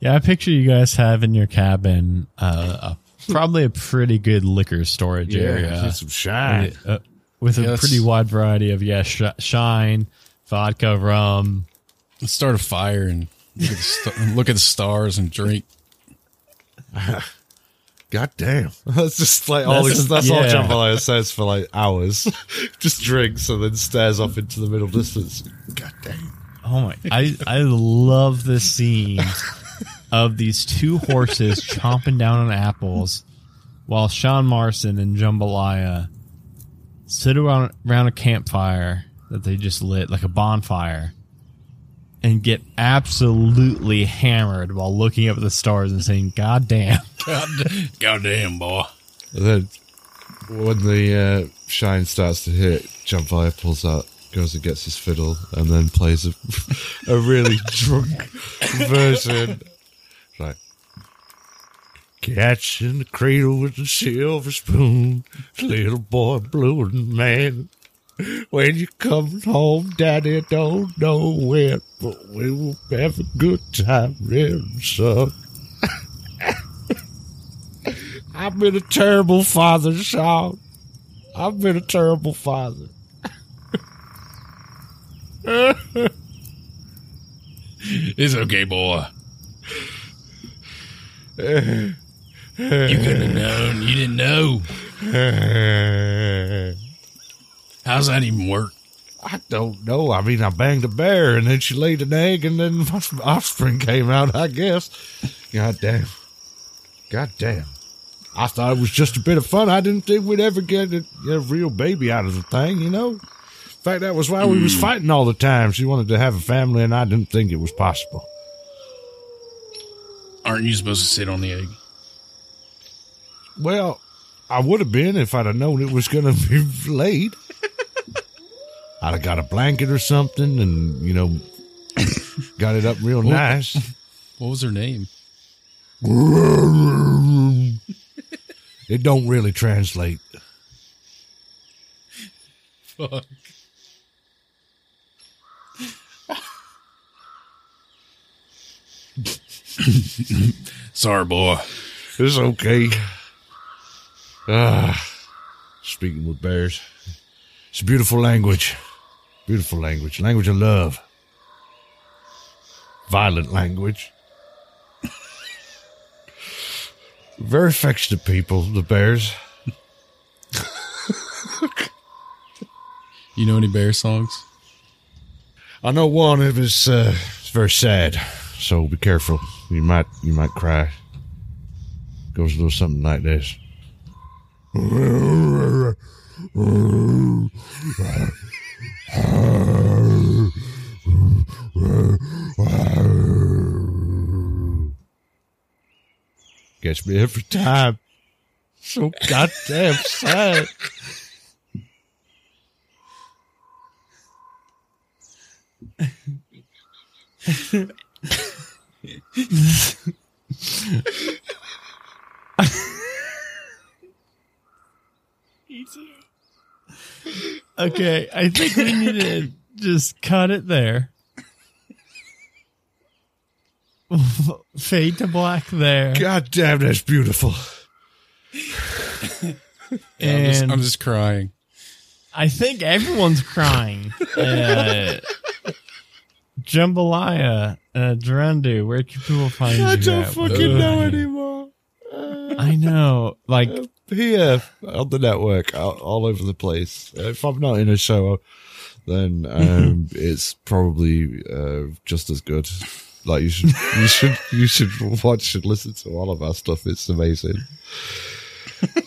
yeah i picture you guys have in your cabin uh, a, probably a pretty good liquor storage Yeah, area some shine. uh, with a pretty wide variety of yeah sh- shine vodka rum Let's start a fire and look at the, st- look at the stars and drink. (laughs) God Goddamn. (laughs) That's just like all That's- these, that's all yeah. Jambalaya says for like hours. (laughs) just drinks and then stares off into the middle distance. Goddamn. Oh my! I I love the scene of these two horses chomping down on apples, while Sean Marston and Jambalaya sit around around a campfire that they just lit, like a bonfire, and get absolutely hammered while looking up at the stars and saying, "God damn!" (laughs) God, damn, boy. And then when the uh, shine starts to hit, Jambalaya pulls out, goes and gets his fiddle, and then plays a, (laughs) a really (laughs) drunk version. Like, catch in the cradle with a silver spoon, little boy blue and man. When you come home, daddy don't know when, but we will have a good time, really, son. (laughs) I've been a terrible father, Sean. I've been a terrible father. (laughs) It's okay, boy. You couldn't have known. You didn't know. (laughs) How's that even work? I don't know. I mean, I banged a bear and then she laid an egg and then my offspring came out, I guess. God damn. God damn. I thought it was just a bit of fun. I didn't think we'd ever get a, a real baby out of the thing, you know? In fact, that was why we was hmm. fighting all the time. She wanted to have a family and I didn't think it was possible. Aren't you supposed to sit on the egg? Well, I would have been if I'd have known it was going to be (laughs) laid. I'd have got a blanket or something and, you know, Got it up real (laughs) nice. What was her name? (laughs) It don't really translate. Fuck. Sorry, boy. It's okay. Ah, speaking with bears. It's a beautiful language. Beautiful language. Language of love. Violent language. (laughs) Very affectionate people, the bears. You know any bear songs? I know one of his uh, it's very sad, so be careful. You might you might cry. Goes a little something like this. (laughs) Gets me every time. So goddamn sad. Okay, I think we need to just cut it there. (laughs) Fade to black there. God damn, that's beautiful. I'm, just, I'm just crying. I think everyone's crying. Uh, Jambalaya, uh, Gerundu, where can people find I you? I don't at? fucking know Uh, anymore. I know. Like, Here on the network, all, all over the place. If I'm not in a show, then um, (laughs) it's probably uh, just as good. Like you should, you should, you should watch and listen to all of our stuff. It's amazing. (sighs)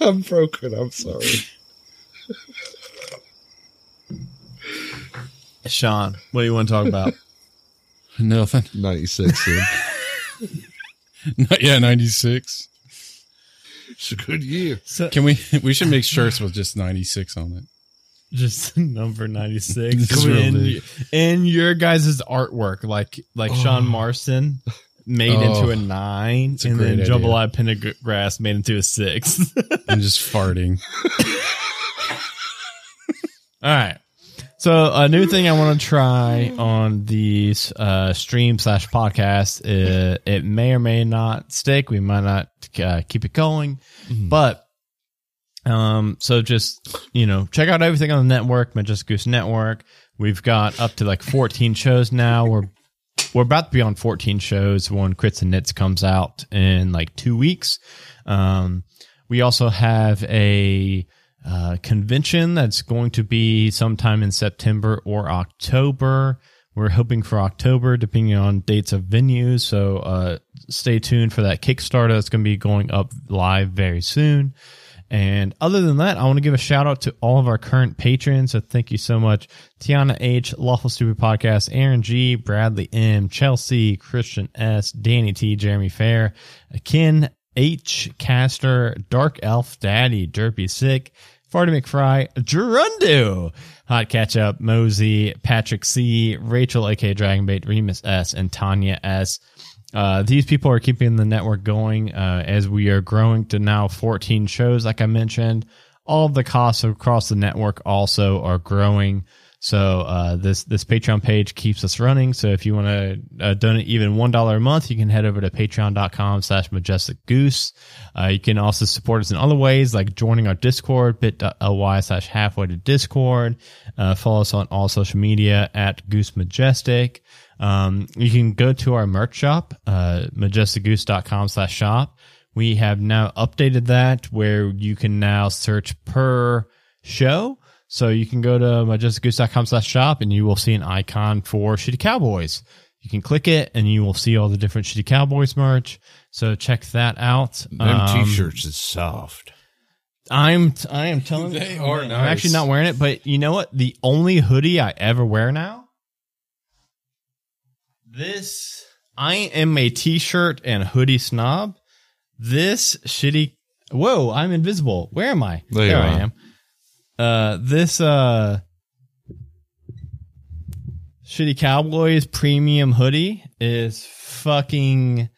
I'm broken. I'm sorry. Sean, what do you want to talk about? (laughs) Nothing. 96. (laughs) (laughs) In. yeah, 96. It's a good year. So, Can we? We should make shirts with just 96 on it. just (laughs) number 96 This is in, in your guys' artwork like like oh. Sean Marston made Oh. into a nine a and then great idea. Jambalaya Pendergrass made into a six (laughs) I'm just farting. all right so a new thing I want to try on the uh, stream slash podcast, uh, it may or may not stick. We might not uh, keep it going, but um, so just you know, check out everything on the network, Majestic Goose Network. We've got up to like 14 shows now. We're we're about to be on 14 shows when Crits and Nits comes out in like two weeks. Um, we also have a uh, convention that's going to be sometime in September or October. We're hoping for October, depending on dates of venues. So uh, stay tuned for that Kickstarter that's going to be going up live very soon. And other than that, I want to give a shout out to all of our current patrons. So thank you so much. Tiana H, Lawful Stupid Podcast, Aaron G, Bradley M, Chelsea, Christian S, Danny T, Jeremy Fair, Ken H, Caster, Dark Elf Daddy, Derpy Sick, Farty McFry, Gerundu, Hot Ketchup, Mosey, Patrick C, Rachel, aka Dragonbait, Remus S, and Tanya S. Uh, these people are keeping the network going uh, as we are growing to now 14 shows, like I mentioned. All the costs across the network also are growing. So uh, this this Patreon page keeps us running. So if you want to uh, donate even one dollar a month, you can head over to patreon.com slash majestic goose. Uh, you can also support us in other ways like joining our Discord, bit.ly slash halfway to Discord. Uh, follow us on all social media at Goose Majestic. Um, you can go to our merch shop, uh, majesticgoose.com slash shop. We have now updated that where you can now search per show. So you can go to majesticgoose.com slash shop and you will see an icon for Shitty Cowboys. You can click it and you will see all the different Shitty Cowboys merch. So check that out. Them Um, t-shirts is soft. I'm I am (laughs) telling They you, are I'm nice. actually not wearing it, but you know what? The only hoodie I ever wear now. This I am a t-shirt and hoodie snob. This shitty. Whoa! I'm invisible. Where am I? There you I are. am. Uh, this uh, Shitty Cowboys premium hoodie is fucking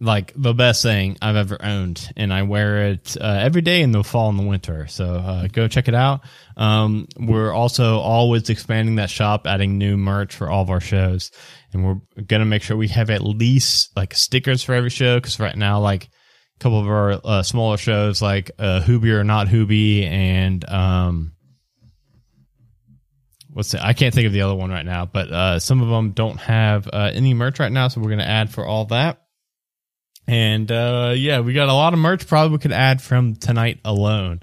like the best thing I've ever owned, and I wear it uh, every day in the fall and the winter. So uh, go check it out. Um, we're also always expanding that shop, adding new merch for all of our shows, and we're gonna make sure we have at least like stickers for every show. Because right now, like couple of our uh, smaller shows, like uh, or Not Hoobie, and um, what's it? I can't think of the other one right now, but uh, some of them don't have uh, any merch right now, so we're gonna add for all that. And uh, yeah, we got a lot of merch probably we could add from tonight alone.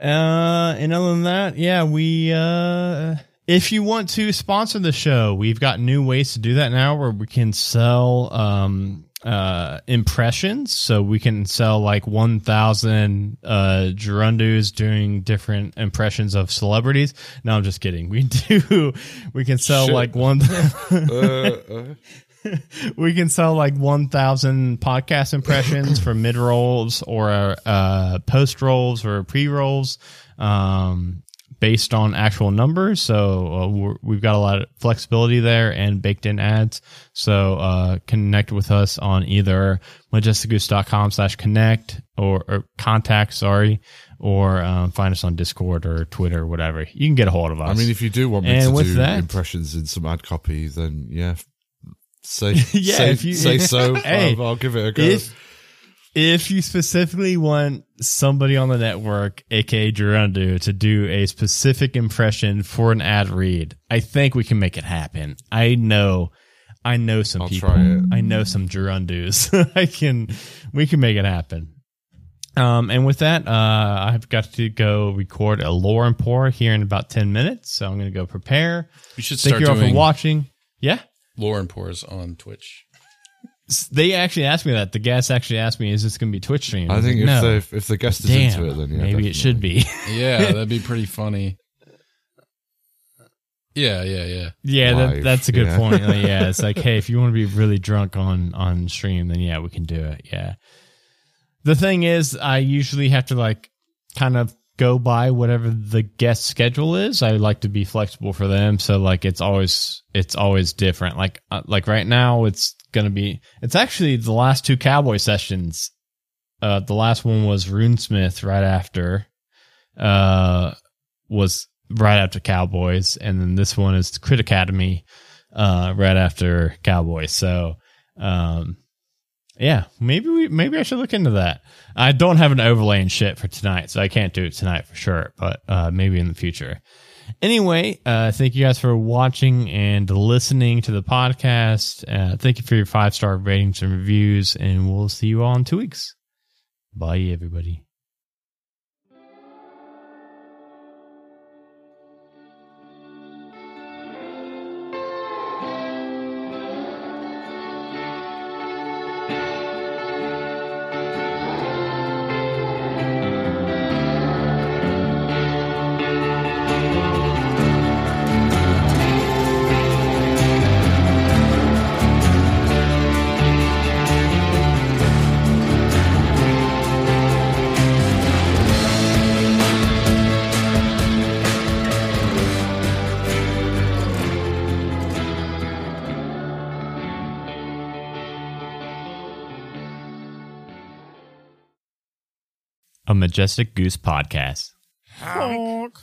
Uh, and other than that, yeah, we uh, if you want to sponsor the show, we've got new ways to do that now where we can sell um uh impressions. So we can sell like 1000 uh gerundus doing different impressions of celebrities. No i'm just kidding. We (laughs) do we can sell Shit. like one Uh, (laughs) we can sell like 1000 podcast impressions for mid rolls or uh post rolls or pre rolls um based on actual numbers so uh, we're, we've got a lot of flexibility there and baked in ads so uh connect with us on either majesticgoose.com slash connect or, or contact sorry or um, find us on discord or twitter or whatever you can get a hold of us I mean, if you do want me And to do that- impressions in some ad copy, then yeah, (laughs) say Yeah, say, if you- say so. (laughs) Hey, I'll, I'll give it a go. if if you specifically want somebody on the network, aka Gerundu, to do a specific impression for an ad read, I think we can make it happen. I know, I know some I'll people. try it. I know some Gerundus. (laughs) I can, we can make it happen. Um, and with that, uh, I've got to go record a lore and pour here in about ten minutes, so I'm going to go prepare. You should Thank you all for watching. Yeah. lore and pours on Twitch. They actually asked me that. The guest actually asked me, "Is this going to be Twitch stream?" I was think like, if no. the if the guest is Damn, into it, then yeah, maybe it should be. Yeah, (laughs) that'd be pretty funny. Yeah, yeah, yeah. yeah, that, that's a good yeah. point. Like, (laughs) yeah, it's like, hey, if you want to be really drunk on on stream, then yeah, we can do it. Yeah. The thing is, I usually have to like kind of go by whatever the guest schedule is. I like to be flexible for them, so like it's always it's always different. Like uh, like right now, it's gonna be it's actually the last two cowboy sessions. Uh, the last one was Runesmith right after, uh, was right after Cowboys, and then this one is Crit Academy, uh, right after Cowboys. So, um, yeah, maybe we maybe I should look into that. I don't have an overlay and shit for tonight, so I can't do it tonight for sure. But uh, maybe in the future. Anyway, uh, thank you guys for watching and listening to the podcast. Uh, thank you for your five star ratings and reviews, and we'll see you all in two weeks. Bye, everybody. Majestic Goose podcast. Honk.